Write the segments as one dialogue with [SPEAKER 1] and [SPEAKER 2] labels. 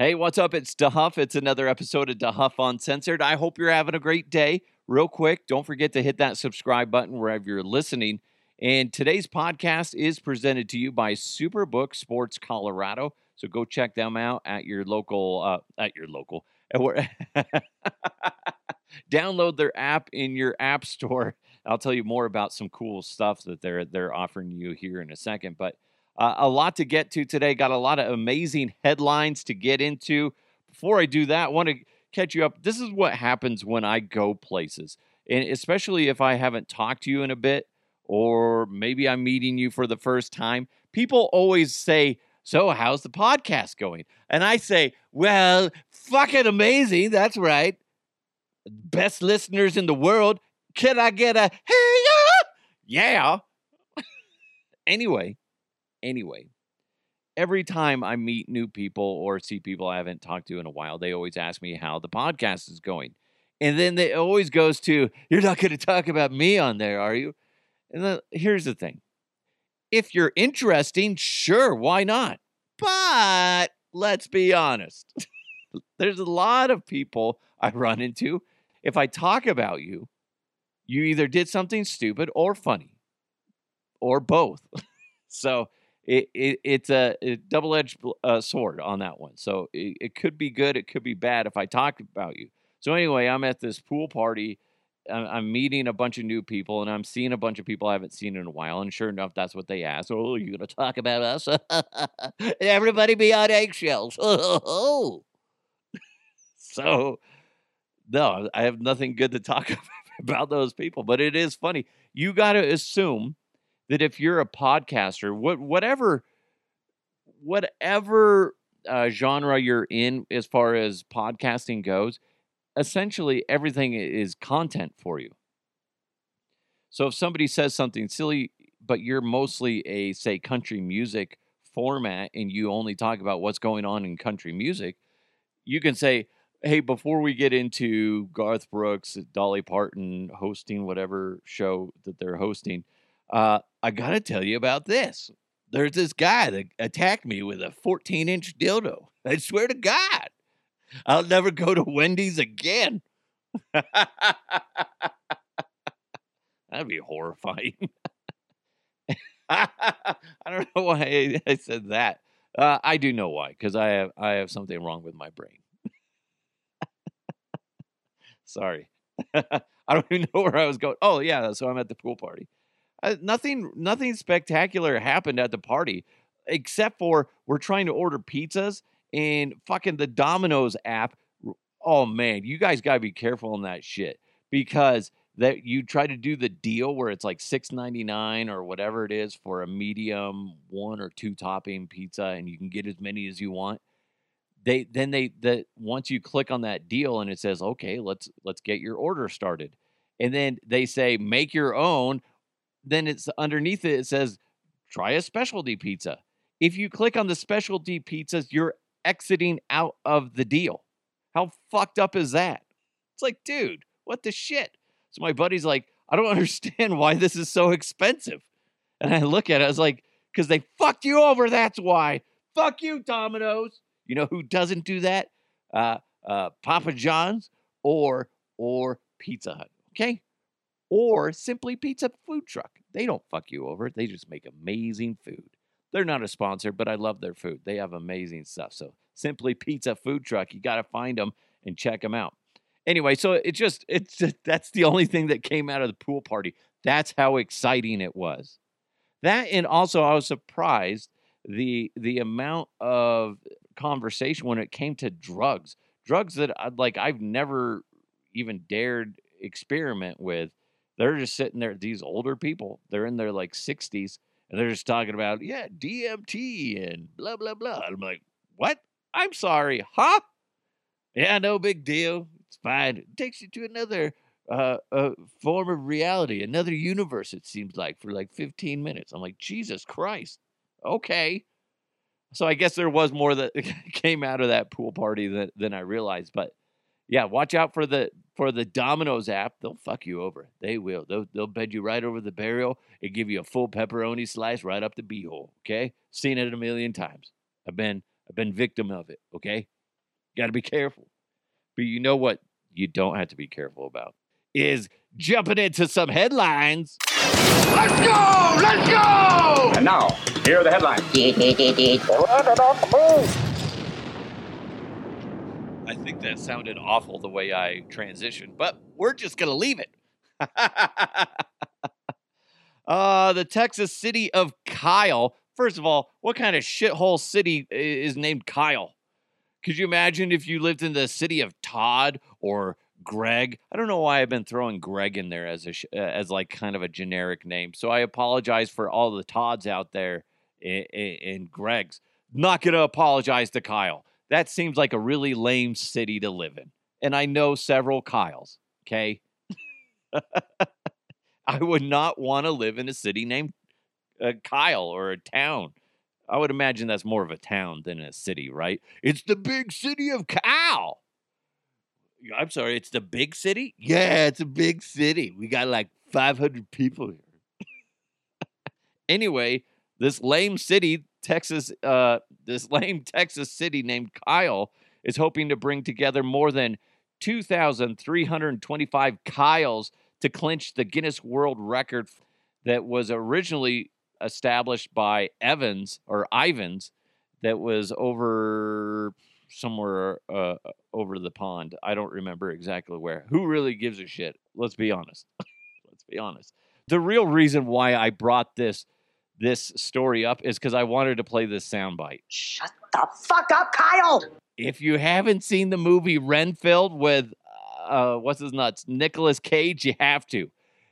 [SPEAKER 1] Hey, what's up? It's DeHuff. It's another episode of DeHuff Uncensored. I hope you're having a great day. Real quick, don't forget to hit that subscribe button wherever you're listening. And today's podcast is presented to you by Superbook Sports Colorado. So go check them out at your local, uh, at your local, download their app in your app store. I'll tell you more about some cool stuff that they're they're offering you here in a second. But uh, a lot to get to today. Got a lot of amazing headlines to get into. Before I do that, I want to catch you up. This is what happens when I go places, and especially if I haven't talked to you in a bit, or maybe I'm meeting you for the first time. People always say, "So, how's the podcast going?" And I say, "Well, fucking amazing. That's right. Best listeners in the world. Can I get a hey yeah?" Yeah. anyway, anyway, every time I meet new people or see people I haven't talked to in a while, they always ask me how the podcast is going. And then it always goes to, You're not going to talk about me on there, are you? And the, here's the thing if you're interesting, sure, why not? But let's be honest. There's a lot of people I run into. If I talk about you, you either did something stupid or funny, or both. so it, it it's a, a double edged uh, sword on that one. So it, it could be good, it could be bad if I talk about you. So anyway, I'm at this pool party. I'm meeting a bunch of new people, and I'm seeing a bunch of people I haven't seen in a while. And sure enough, that's what they asked. Oh, you going to talk about us? Everybody be on eggshells. so, no, I have nothing good to talk about those people. But it is funny. You got to assume that if you're a podcaster, what whatever whatever uh, genre you're in as far as podcasting goes, essentially everything is content for you. So if somebody says something silly, but you're mostly a say country music format and you only talk about what's going on in country music, you can say, "Hey, before we get into Garth Brooks, Dolly Parton hosting whatever show that they're hosting, uh, I got to tell you about this. There's this guy that attacked me with a 14 inch dildo. I swear to God, I'll never go to Wendy's again. That'd be horrifying. I don't know why I said that. Uh, I do know why, because I have I have something wrong with my brain. Sorry, I don't even know where I was going. Oh yeah, so I'm at the pool party, uh, nothing, nothing spectacular happened at the party, except for we're trying to order pizzas and fucking the Domino's app. Oh man, you guys gotta be careful on that shit because that you try to do the deal where it's like six ninety nine or whatever it is for a medium one or two topping pizza, and you can get as many as you want. They then they that once you click on that deal and it says okay, let's let's get your order started, and then they say make your own then it's underneath it, it says, try a specialty pizza. If you click on the specialty pizzas, you're exiting out of the deal. How fucked up is that? It's like, dude, what the shit? So my buddy's like, I don't understand why this is so expensive. And I look at it, I was like, because they fucked you over, that's why. Fuck you, Domino's. You know who doesn't do that? Uh, uh, Papa John's or or Pizza Hut. Okay, or Simply Pizza Food Truck. They don't fuck you over. They just make amazing food. They're not a sponsor, but I love their food. They have amazing stuff. So, Simply Pizza Food Truck, you got to find them and check them out. Anyway, so it just it's just, that's the only thing that came out of the pool party. That's how exciting it was. That and also I was surprised the the amount of conversation when it came to drugs. Drugs that I, like I've never even dared experiment with they're just sitting there, these older people, they're in their like 60s, and they're just talking about, yeah, DMT and blah, blah, blah. I'm like, what? I'm sorry, huh? Yeah, no big deal. It's fine. It takes you to another uh, uh, form of reality, another universe, it seems like, for like 15 minutes. I'm like, Jesus Christ. Okay. So I guess there was more that came out of that pool party than, than I realized. But yeah, watch out for the for the Domino's app. They'll fuck you over. They will. They'll they'll bed you right over the burial and give you a full pepperoni slice right up the beehole. Okay, seen it a million times. I've been I've been victim of it. Okay, got to be careful. But you know what you don't have to be careful about is jumping into some headlines.
[SPEAKER 2] Let's go! Let's go!
[SPEAKER 3] And now, here are the headlines.
[SPEAKER 1] I think that sounded awful the way I transitioned, but we're just going to leave it. uh, the Texas city of Kyle. First of all, what kind of shithole city is named Kyle? Could you imagine if you lived in the city of Todd or Greg? I don't know why I've been throwing Greg in there as a sh- uh, as like kind of a generic name. So I apologize for all the Todds out there and, and Gregs. Not going to apologize to Kyle. That seems like a really lame city to live in. And I know several Kyles, okay? I would not want to live in a city named uh, Kyle or a town. I would imagine that's more of a town than a city, right? It's the big city of Kyle. I'm sorry, it's the big city? Yeah, it's a big city. We got like 500 people here. anyway, this lame city, Texas, uh, this lame Texas city named Kyle is hoping to bring together more than 2,325 Kyles to clinch the Guinness World Record that was originally established by Evans or Ivans that was over somewhere uh, over the pond. I don't remember exactly where. Who really gives a shit? Let's be honest. Let's be honest. The real reason why I brought this this story up is because I wanted to play this soundbite.
[SPEAKER 2] Shut the fuck up, Kyle!
[SPEAKER 1] If you haven't seen the movie Renfield with uh, what's his nuts, Nicolas Cage, you have to.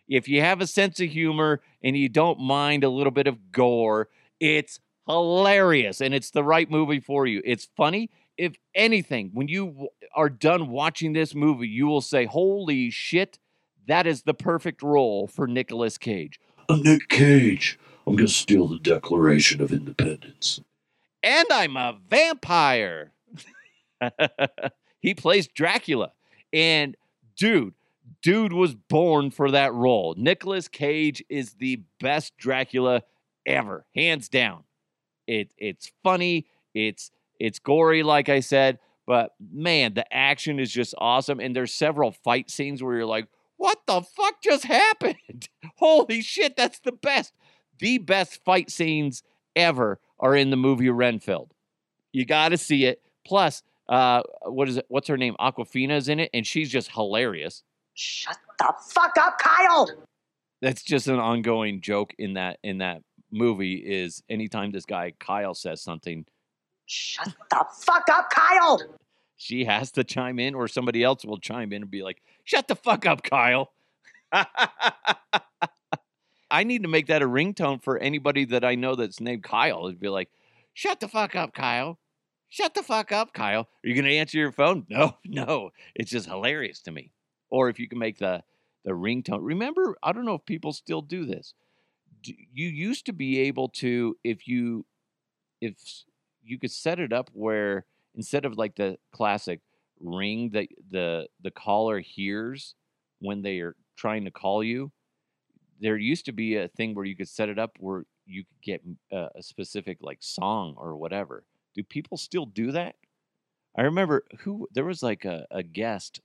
[SPEAKER 1] If you have a sense of humor and you don't mind a little bit of gore, it's hilarious and it's the right movie for you. It's funny. If anything, when you w- are done watching this movie, you will say, "Holy shit, that is the perfect role for Nicolas Cage."
[SPEAKER 4] I'm Nic Cage. I'm gonna steal the Declaration of Independence.
[SPEAKER 1] and I'm a vampire. he plays Dracula. And dude, dude was born for that role. Nicolas Cage is the best Dracula ever, hands down. It it's funny, it's it's gory like I said, but man, the action is just awesome and there's several fight scenes where you're like, "What the fuck just happened?" Holy shit, that's the best. The best fight scenes ever are in the movie Renfield. You got to see it. Plus, uh, what is it? What's her name? Awkwafina is in it, and she's just hilarious.
[SPEAKER 2] Shut the fuck up, Kyle!
[SPEAKER 1] That's just an ongoing joke in that in that movie. Is anytime this guy Kyle says something,
[SPEAKER 2] Shut the fuck up, Kyle!
[SPEAKER 1] she has to chime in, or somebody else will chime in and be like, "Shut the fuck up, Kyle." I need to make that a ringtone for anybody that I know that's named Kyle. It'd be like, "Shut the fuck up, Kyle." Shut the fuck up, Kyle. Are you going to answer your phone? No, no. It's just hilarious to me. Or if you can make the the ringtone. Remember, I don't know if people still do this. You used to be able to if you if you could set it up where instead of like the classic ring that the the caller hears when they are trying to call you, there used to be a thing where you could set it up where you could get a, a specific like song or whatever. Do people still do that? I remember who there was like a, a guest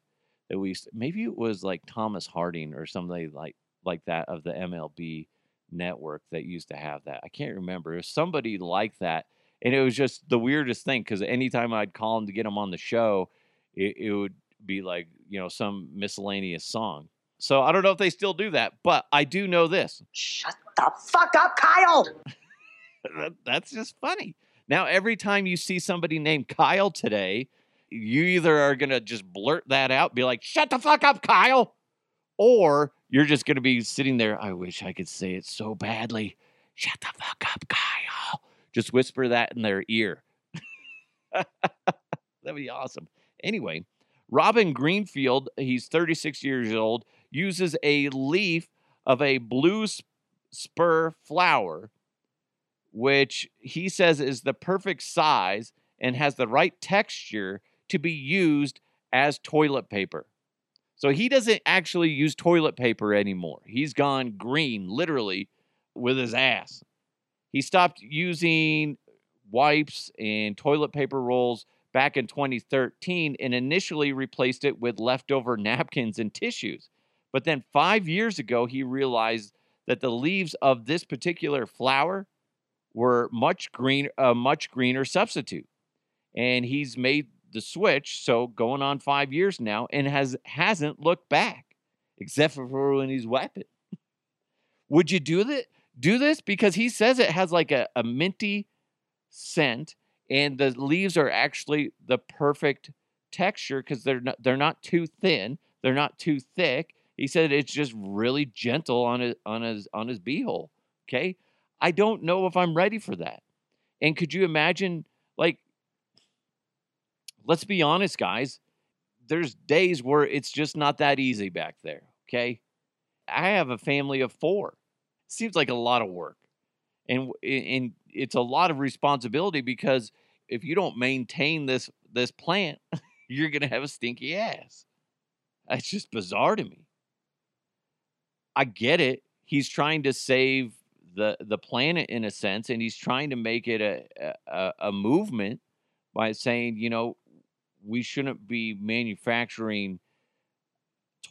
[SPEAKER 1] that we used maybe it was like Thomas Harding or somebody like like that of the MLB network that used to have that. I can't remember. It was somebody like that. And it was just the weirdest thing because anytime I'd call him to get him on the show, it, it would be like, you know, some miscellaneous song. So I don't know if they still do that, but I do know this.
[SPEAKER 2] Shut the fuck up, Kyle!
[SPEAKER 1] That's just funny. Now, every time you see somebody named Kyle today, you either are going to just blurt that out, be like, shut the fuck up, Kyle, or you're just going to be sitting there. I wish I could say it so badly. Shut the fuck up, Kyle. Just whisper that in their ear. That'd be awesome. Anyway, Robin Greenfield, he's 36 years old, uses a leaf of a blue spur flower which he says is the perfect size and has the right texture to be used as toilet paper. So he doesn't actually use toilet paper anymore. He's gone green, literally, with his ass. He stopped using wipes and toilet paper rolls back in 2013 and initially replaced it with leftover napkins and tissues. But then five years ago, he realized that the leaves of this particular flower were much green, a much greener substitute. And he's made the switch, so going on five years now, and has hasn't looked back, except for when he's wiping. Would you do that? Do this because he says it has like a, a minty scent, and the leaves are actually the perfect texture because they're not they're not too thin, they're not too thick. He said it's just really gentle on his on his on his beehole. Okay, I don't know if I'm ready for that. And could you imagine, like, let's be honest, guys. There's days where it's just not that easy back there. Okay. I have a family of four. Seems like a lot of work. And, and it's a lot of responsibility because if you don't maintain this this plant, you're gonna have a stinky ass. That's just bizarre to me. I get it. He's trying to save the the planet in a sense, and he's trying to make it a a, a movement by saying, you know, we shouldn't be manufacturing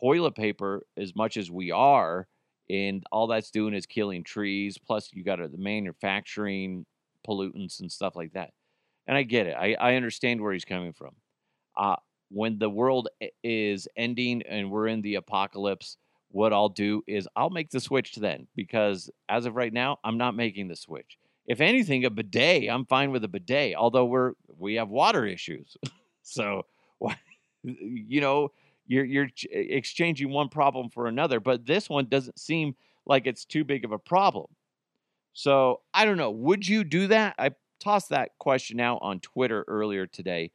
[SPEAKER 1] toilet paper as much as we are and all that's doing is killing trees plus you got the manufacturing pollutants and stuff like that and i get it i, I understand where he's coming from uh, when the world is ending and we're in the apocalypse what i'll do is i'll make the switch then because as of right now i'm not making the switch. If anything a bidet i'm fine with a bidet although we're we have water issues. So you know you're you're exchanging one problem for another but this one doesn't seem like it's too big of a problem. So i don't know would you do that? I tossed that question out on twitter earlier today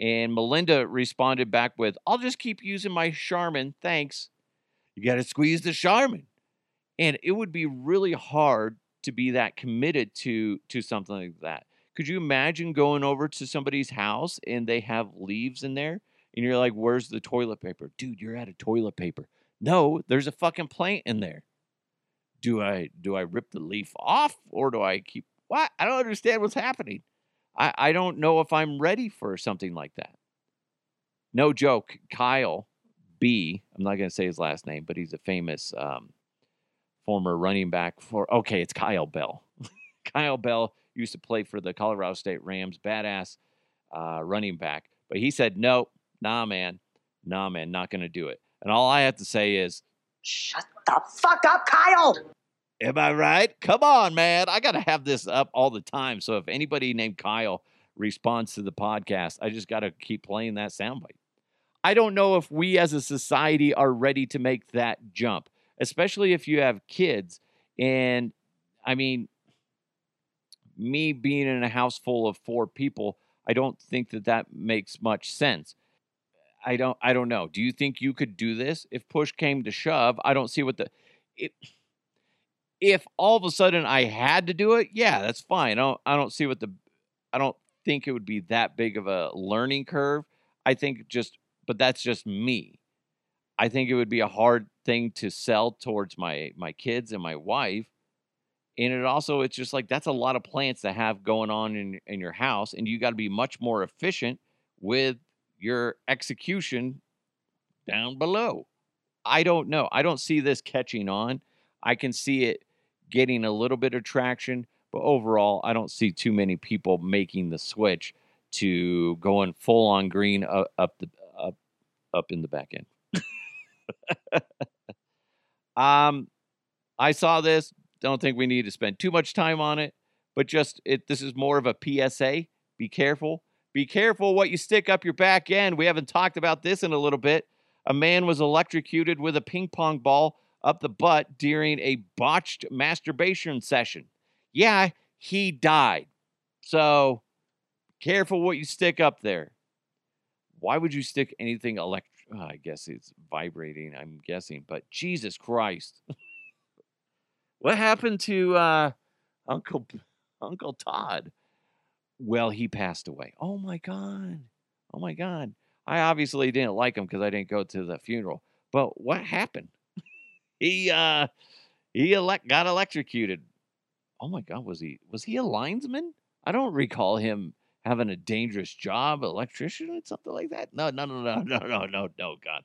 [SPEAKER 1] and melinda responded back with i'll just keep using my charmin thanks you got to squeeze the charmin and it would be really hard to be that committed to to something like that could you imagine going over to somebody's house and they have leaves in there and you're like, where's the toilet paper? Dude, you're out of toilet paper. No, there's a fucking plant in there. Do I do I rip the leaf off or do I keep what? I don't understand what's happening. I, I don't know if I'm ready for something like that. No joke, Kyle B. I'm not gonna say his last name, but he's a famous um, former running back for okay, it's Kyle Bell. Kyle Bell used to play for the Colorado State Rams, badass uh, running back. But he said, nope, nah, man, nah, man, not going to do it. And all I have to say is,
[SPEAKER 2] shut the fuck up, Kyle.
[SPEAKER 1] Am I right? Come on, man. I got to have this up all the time. So if anybody named Kyle responds to the podcast, I just got to keep playing that soundbite. I don't know if we as a society are ready to make that jump, especially if you have kids. And I mean, me being in a house full of four people, I don't think that that makes much sense. I don't I don't know. Do you think you could do this if push came to shove? I don't see what the it, if all of a sudden I had to do it, yeah, that's fine. I don't I don't see what the I don't think it would be that big of a learning curve. I think just but that's just me. I think it would be a hard thing to sell towards my my kids and my wife. And it also it's just like that's a lot of plants to have going on in in your house and you got to be much more efficient with your execution down below. I don't know. I don't see this catching on. I can see it getting a little bit of traction, but overall, I don't see too many people making the switch to going full on green up, the up in the back end. um, I saw this. Don't think we need to spend too much time on it, but just it. This is more of a PSA. Be careful. Be careful what you stick up your back end. We haven't talked about this in a little bit. A man was electrocuted with a ping pong ball up the butt during a botched masturbation session. Yeah, he died. So careful what you stick up there. Why would you stick anything electric? Oh, I guess it's vibrating, I'm guessing, but Jesus Christ. what happened to uh, Uncle Uncle Todd? Well, he passed away. Oh my God. Oh my God. I obviously didn't like him because I didn't go to the funeral. But what happened? he uh he elect got electrocuted. Oh my God, was he was he a linesman? I don't recall him having a dangerous job, electrician or something like that. No, no, no, no, no, no, no, no, God.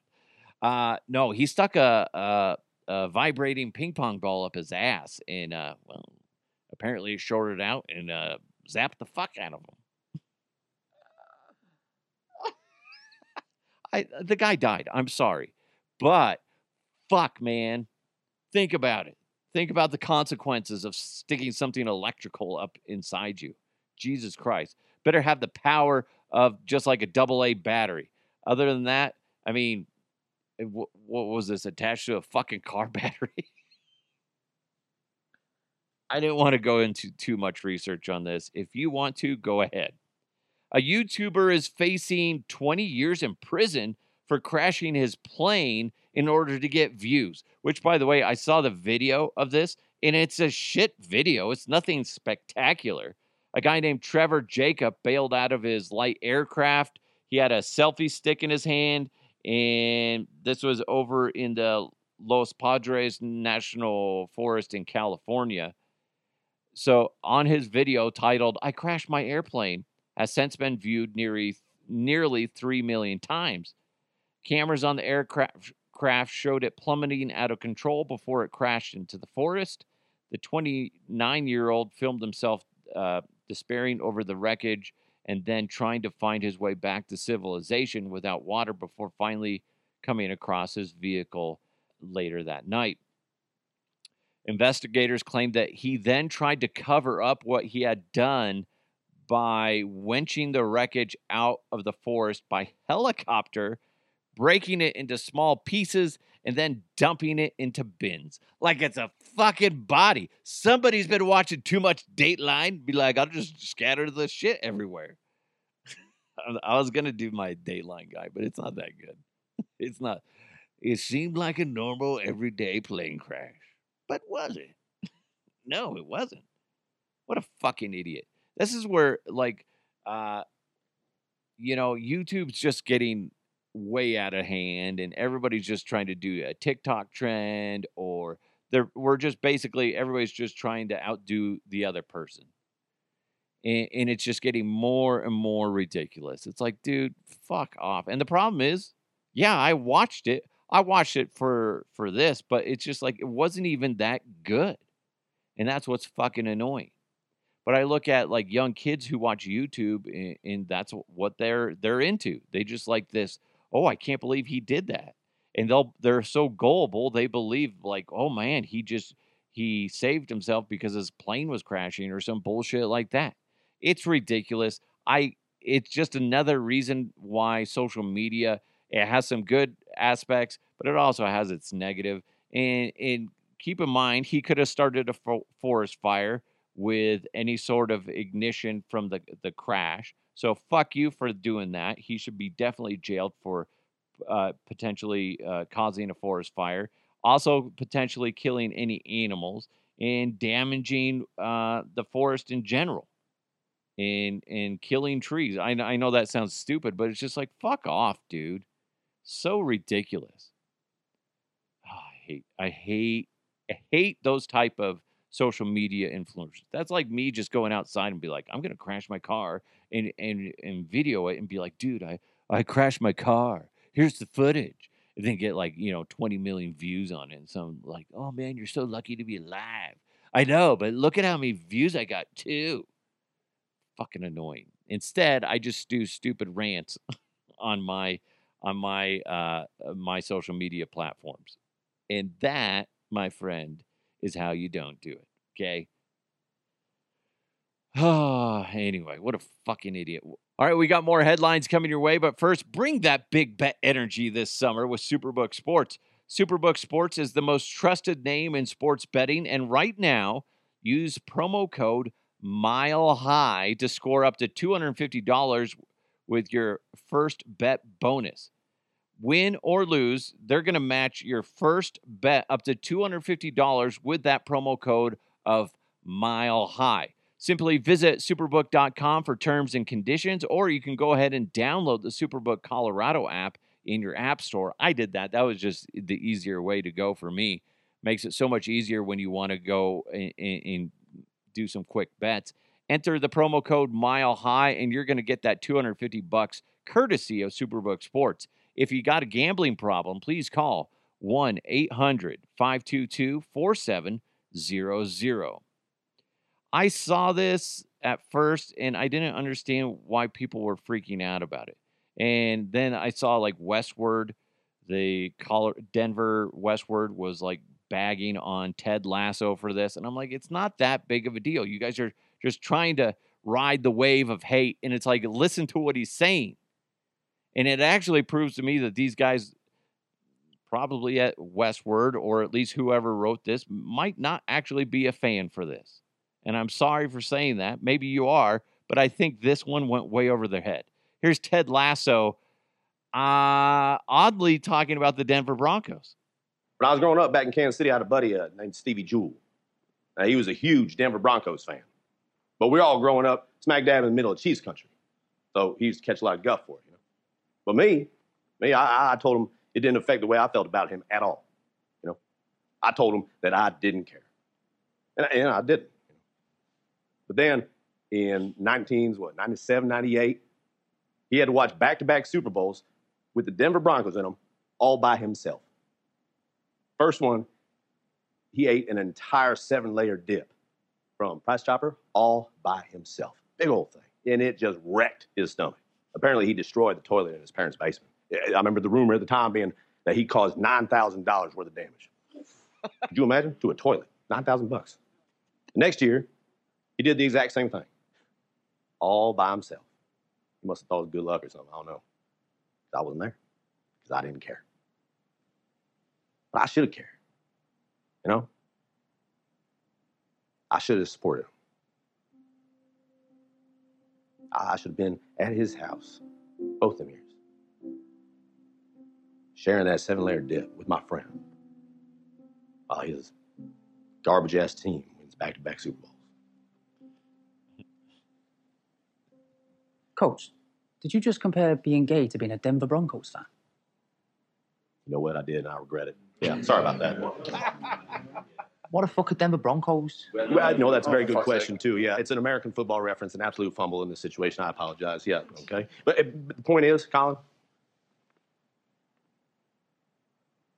[SPEAKER 1] Uh, no, he stuck a, a, a vibrating ping pong ball up his ass and, uh, well, apparently shorted out and uh, zapped the fuck out of him. I, the guy died. I'm sorry. But fuck, man. Think about it. Think about the consequences of sticking something electrical up inside you. Jesus Christ. Better have the power of just like a double A battery. Other than that, I mean, eh, wh- what was this attached to a fucking car battery? I didn't want to go into too much research on this. If you want to, go ahead. A YouTuber is facing 20 years in prison for crashing his plane in order to get views. Which, by the way, I saw the video of this and it's a shit video. It's nothing spectacular. A guy named Trevor Jacob bailed out of his light aircraft. He had a selfie stick in his hand, and this was over in the Los Padres National Forest in California. So, on his video titled, I Crashed My Airplane, has since been viewed nearly, nearly 3 million times. Cameras on the aircraft craft showed it plummeting out of control before it crashed into the forest. The 29 year old filmed himself uh, despairing over the wreckage and then trying to find his way back to civilization without water before finally coming across his vehicle later that night. Investigators claimed that he then tried to cover up what he had done by winching the wreckage out of the forest by helicopter, breaking it into small pieces, and then dumping it into bins like it's a fucking body. Somebody's been watching too much Dateline. Be like, I'll just scatter the shit everywhere. I was gonna do my Dateline guy, but it's not that good. It's not. It seemed like a normal everyday plane crash, but was it? no, it wasn't. What a fucking idiot. This is where like uh you know, YouTube's just getting way out of hand and everybody's just trying to do a TikTok trend or they're we're just basically everybody's just trying to outdo the other person. And, and it's just getting more and more ridiculous. It's like, dude, fuck off. And the problem is, yeah, I watched it. I watched it for for this, but it's just like it wasn't even that good. And that's what's fucking annoying. But I look at like young kids who watch YouTube and, and that's what they're they're into. They just like this, oh, I can't believe he did that. And they'll they're so gullible, they believe like, oh man, he just he saved himself because his plane was crashing or some bullshit like that. It's ridiculous. I it's just another reason why social media it has some good aspects, but it also has its negative. And and keep in mind, he could have started a forest fire with any sort of ignition from the the crash. So fuck you for doing that. He should be definitely jailed for uh, potentially uh, causing a forest fire, also potentially killing any animals and damaging uh, the forest in general, and and killing trees. I I know that sounds stupid, but it's just like fuck off, dude. So ridiculous. Oh, I hate I hate I hate those type of social media influencers. That's like me just going outside and be like, I'm gonna crash my car and and and video it and be like, dude, I I crashed my car. Here's the footage. And then get like, you know, 20 million views on it. And some like, oh man, you're so lucky to be alive. I know, but look at how many views I got too. Fucking annoying. Instead, I just do stupid rants on my on my uh, my social media platforms. And that, my friend, is how you don't do it. Okay. Oh, anyway, what a fucking idiot. All right, we got more headlines coming your way, but first, bring that big bet energy this summer with Superbook Sports. Superbook Sports is the most trusted name in sports betting, and right now, use promo code Mile High to score up to $250 with your first bet bonus. Win or lose, they're going to match your first bet up to $250 with that promo code of Mile High. Simply visit superbook.com for terms and conditions, or you can go ahead and download the Superbook Colorado app in your app store. I did that. That was just the easier way to go for me. Makes it so much easier when you want to go and, and do some quick bets. Enter the promo code Mile High, and you're going to get that 250 bucks courtesy of Superbook Sports. If you got a gambling problem, please call 1 800 522 4700. I saw this at first and I didn't understand why people were freaking out about it. And then I saw like Westword, the color Denver Westword was like bagging on Ted Lasso for this. And I'm like, it's not that big of a deal. You guys are just trying to ride the wave of hate. And it's like, listen to what he's saying. And it actually proves to me that these guys, probably at Westword, or at least whoever wrote this, might not actually be a fan for this. And I'm sorry for saying that. Maybe you are, but I think this one went way over their head. Here's Ted Lasso, uh, oddly talking about the Denver Broncos.
[SPEAKER 3] When I was growing up back in Kansas City, I had a buddy uh, named Stevie Jewell. Now, he was a huge Denver Broncos fan. But we are all growing up smack dab in the middle of cheese country. So he used to catch a lot of guff for it, you know. But me, me, I, I told him it didn't affect the way I felt about him at all. You know, I told him that I didn't care, and, and I didn't. But then in 19s, what 97, 98, he had to watch back-to-back Super Bowls with the Denver Broncos in them, all by himself. First one, he ate an entire seven-layer dip from Price Chopper all by himself. Big old thing. And it just wrecked his stomach. Apparently, he destroyed the toilet in his parents' basement. I remember the rumor at the time being that he caused $9,000 worth of damage. Could you imagine? To a toilet. 9,000 bucks. Next year, he did the exact same thing. All by himself. He must have thought it was good luck or something. I don't know. I wasn't there. Because I didn't care. But I should have cared. You know? I should have supported him. I should have been at his house both of years. Sharing that seven layer dip with my friend. Oh, his garbage ass team wins back to back Super Bowls.
[SPEAKER 5] Coach, did you just compare being gay to being a Denver Broncos fan?
[SPEAKER 3] You know what? I did and I regret it. Yeah, sorry about that.
[SPEAKER 5] What the fuck are Denver Broncos?
[SPEAKER 3] Well, no, that's a very good question too. Yeah, it's an American football reference, an absolute fumble in this situation. I apologize. Yeah, okay. But, uh, but the point is, Colin,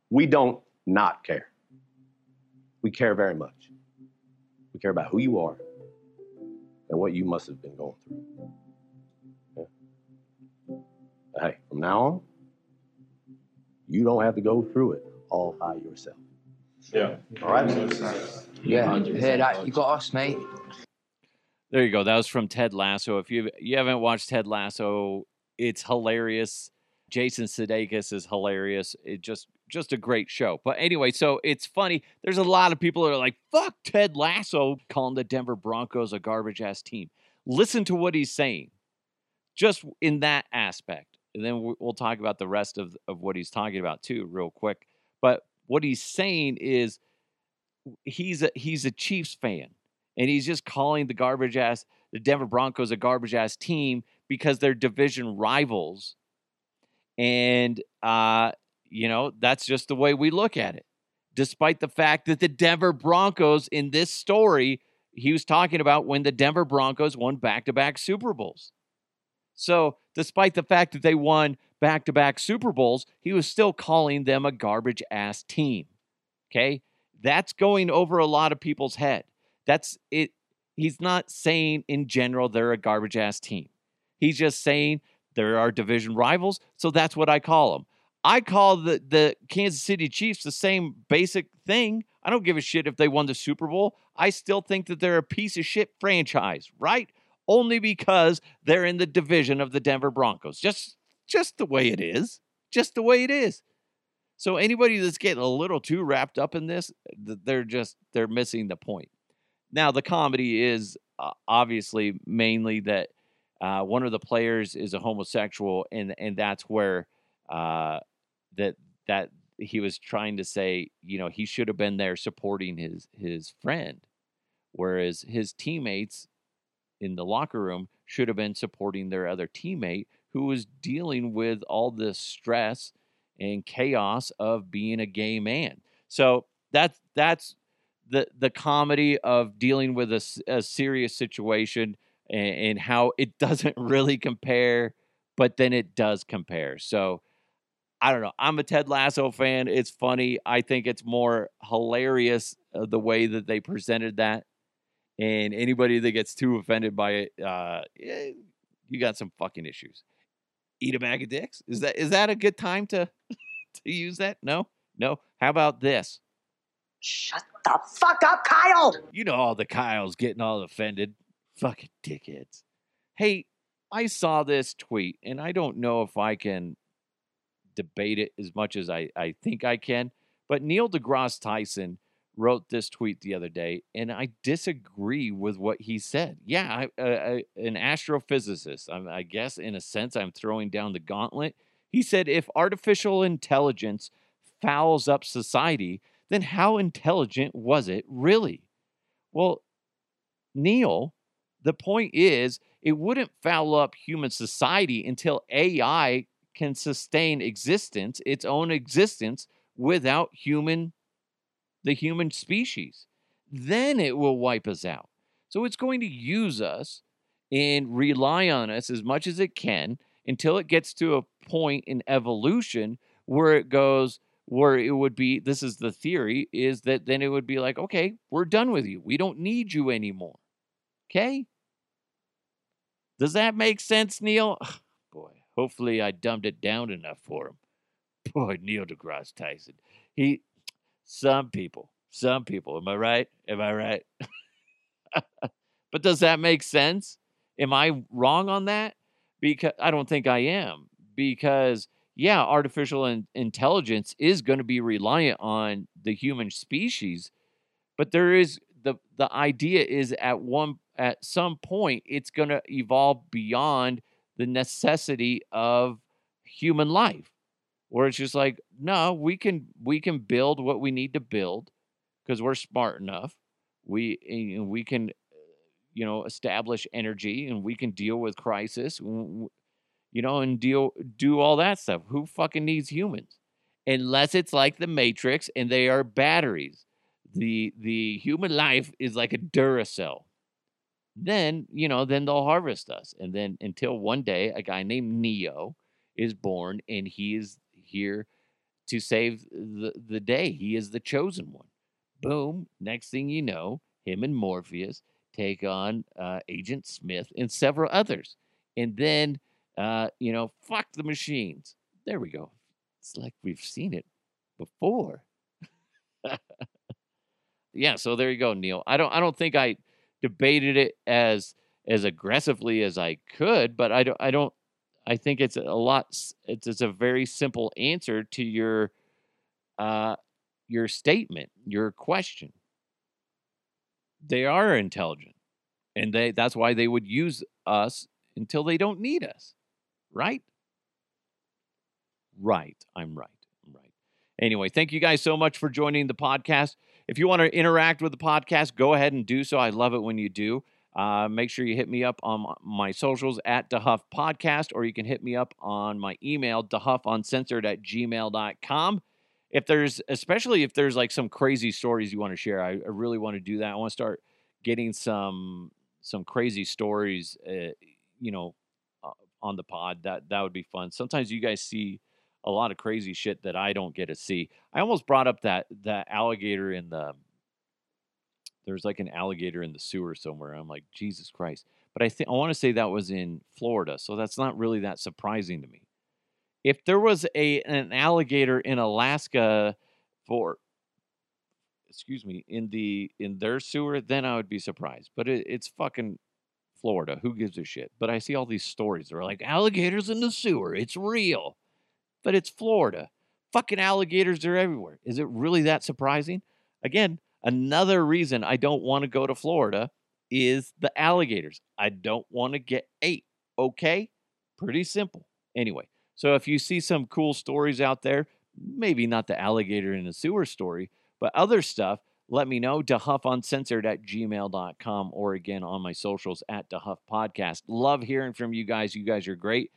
[SPEAKER 3] we don't not care. We care very much. We care about who you are and what you must have been going through. Yeah. But hey, from now on, you don't have to go through it all by yourself.
[SPEAKER 6] Yeah.
[SPEAKER 3] All right?
[SPEAKER 5] Yeah, hear that? You got us, mate.
[SPEAKER 1] There you go. That was from Ted Lasso. If you you haven't watched Ted Lasso, it's hilarious. Jason Sudeikis is hilarious. It just just a great show. But anyway, so it's funny. There's a lot of people that are like, "Fuck Ted Lasso," calling the Denver Broncos a garbage ass team. Listen to what he's saying, just in that aspect, and then we- we'll talk about the rest of of what he's talking about too, real quick. But what he's saying is, he's a he's a Chiefs fan, and he's just calling the garbage ass the Denver Broncos a garbage ass team because they're division rivals and uh, you know, that's just the way we look at it. Despite the fact that the Denver Broncos in this story, he was talking about when the Denver Broncos won back to back Super Bowls. So, despite the fact that they won back to back Super Bowls, he was still calling them a garbage ass team. Okay. That's going over a lot of people's head. That's it. He's not saying in general they're a garbage ass team. He's just saying there are division rivals, so that's what I call them. I call the the Kansas City Chiefs the same basic thing. I don't give a shit if they won the Super Bowl. I still think that they're a piece of shit franchise, right? Only because they're in the division of the Denver Broncos. Just just the way it is. Just the way it is. So anybody that's getting a little too wrapped up in this, they're just they're missing the point. Now the comedy is uh, obviously mainly that uh, one of the players is a homosexual, and and that's where uh, that that he was trying to say, you know, he should have been there supporting his his friend, whereas his teammates in the locker room should have been supporting their other teammate who was dealing with all the stress and chaos of being a gay man. So that's that's the the comedy of dealing with a, a serious situation and, and how it doesn't really compare, but then it does compare. So I don't know. I'm a Ted Lasso fan. It's funny. I think it's more hilarious uh, the way that they presented that. And anybody that gets too offended by it, uh, eh, you got some fucking issues. Eat a bag of dicks. Is that is that a good time to to use that? No, no. How about this?
[SPEAKER 2] Shut the fuck up, Kyle!
[SPEAKER 1] You know all the Kyles getting all offended. Fucking dickheads. Hey, I saw this tweet, and I don't know if I can debate it as much as I, I think I can. But Neil deGrasse Tyson wrote this tweet the other day, and I disagree with what he said. Yeah, I, uh, uh, an astrophysicist. I, I guess in a sense, I'm throwing down the gauntlet. He said if artificial intelligence fouls up society, then how intelligent was it really? Well, Neil, the point is, it wouldn't foul up human society until AI can sustain existence, its own existence, without human, the human species. Then it will wipe us out. So it's going to use us and rely on us as much as it can until it gets to a point in evolution where it goes, where it would be this is the theory is that then it would be like okay we're done with you. We don't need you anymore. Okay? Does that make sense neil? Boy hopefully i dumbed it down enough for him. Boy neil degrasse tyson. He some people some people am i right? Am i right? But does that make sense? Am i wrong on that? Because i don't think i am because yeah, artificial in- intelligence is going to be reliant on the human species, but there is the the idea is at one at some point it's going to evolve beyond the necessity of human life, where it's just like no, we can we can build what we need to build because we're smart enough. We we can you know establish energy and we can deal with crisis. you know, and deal do all that stuff. Who fucking needs humans? Unless it's like the Matrix and they are batteries. The the human life is like a Duracell. Then, you know, then they'll harvest us. And then until one day a guy named Neo is born and he is here to save the, the day. He is the chosen one. Boom. Next thing you know, him and Morpheus take on uh, Agent Smith and several others. And then uh, you know, fuck the machines. There we go. It's like we've seen it before. yeah, so there you go, Neil. I don't I don't think I debated it as as aggressively as I could, but I don't I don't I think it's a lot it's, it's a very simple answer to your uh your statement, your question. They are intelligent. And they that's why they would use us until they don't need us. Right? Right. I'm right. I'm right. Anyway, thank you guys so much for joining the podcast. If you want to interact with the podcast, go ahead and do so. I love it when you do. Uh, make sure you hit me up on my- socials at DeHuff Podcast, or you can hit me up on my email, DeHuffUncensored at gmail.com. If there's, especially if there's like some crazy stories you want to share, I, I really want to do that. I want to start getting some some crazy stories, uh, you know, uh, on the pod. That that would be fun. Sometimes you guys see a lot of crazy shit that I don't get to see. I almost brought up that that alligator in the there's like an alligator in the sewer somewhere. I'm like, Jesus Christ. But I think I want to say that was in Florida, so that's not really that surprising to me. If there was a an alligator in Alaska for excuse me, in the in their sewer, then I would be surprised. But it, it's fucking Florida. Who gives a shit? But I see all these stories. They're like alligators in the sewer. It's real. But it's Florida. Fucking alligators are everywhere. Is it really that surprising? Again, another reason I don't want to go to Florida is the alligators. I don't want to get ate. Okay? Pretty simple. Anyway, so if you see some cool stories out there, maybe not the alligator in the sewer story, but other stuff, let me know. DeHuffUncensored at gmail.com or again on my socials at DeHuff Podcast. Love hearing from you guys. You guys are great.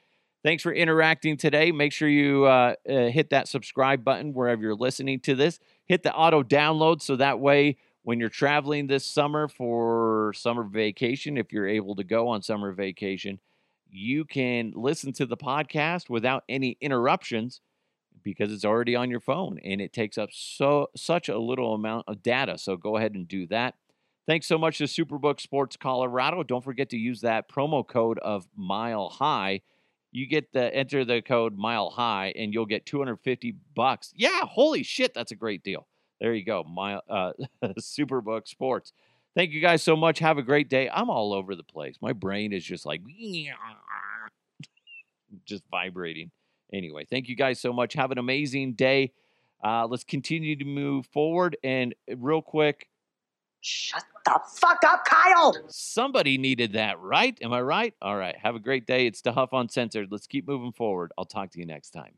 [SPEAKER 1] Thanks for interacting today. Make sure you uh, uh, hit that subscribe button wherever you're listening to this. Hit the auto download so that way when you're traveling this summer for summer vacation, if you're able to go on summer vacation, you can listen to the podcast without any interruptions because it's already on your phone and it takes up so such a little amount of data. So go ahead and do that. Thanks so much to Superbook Sports Colorado. Don't forget to use that promo code of Mile High. You get the enter the code Mile High and you'll get 250 bucks. Yeah, holy shit, that's a great deal. There you go, Mile uh, Superbook Sports. Thank you guys so much. Have a great day. I'm all over the place. My brain is just like just vibrating. Anyway, thank you guys so much. Have an amazing day. Uh, let's continue to move forward. And real quick,
[SPEAKER 2] Shut the fuck up, Kyle!
[SPEAKER 1] somebody needed that, right? Am I right? All right. Have a great day. It's the Huff Uncensored. Let's keep moving forward. I'll talk to you next time.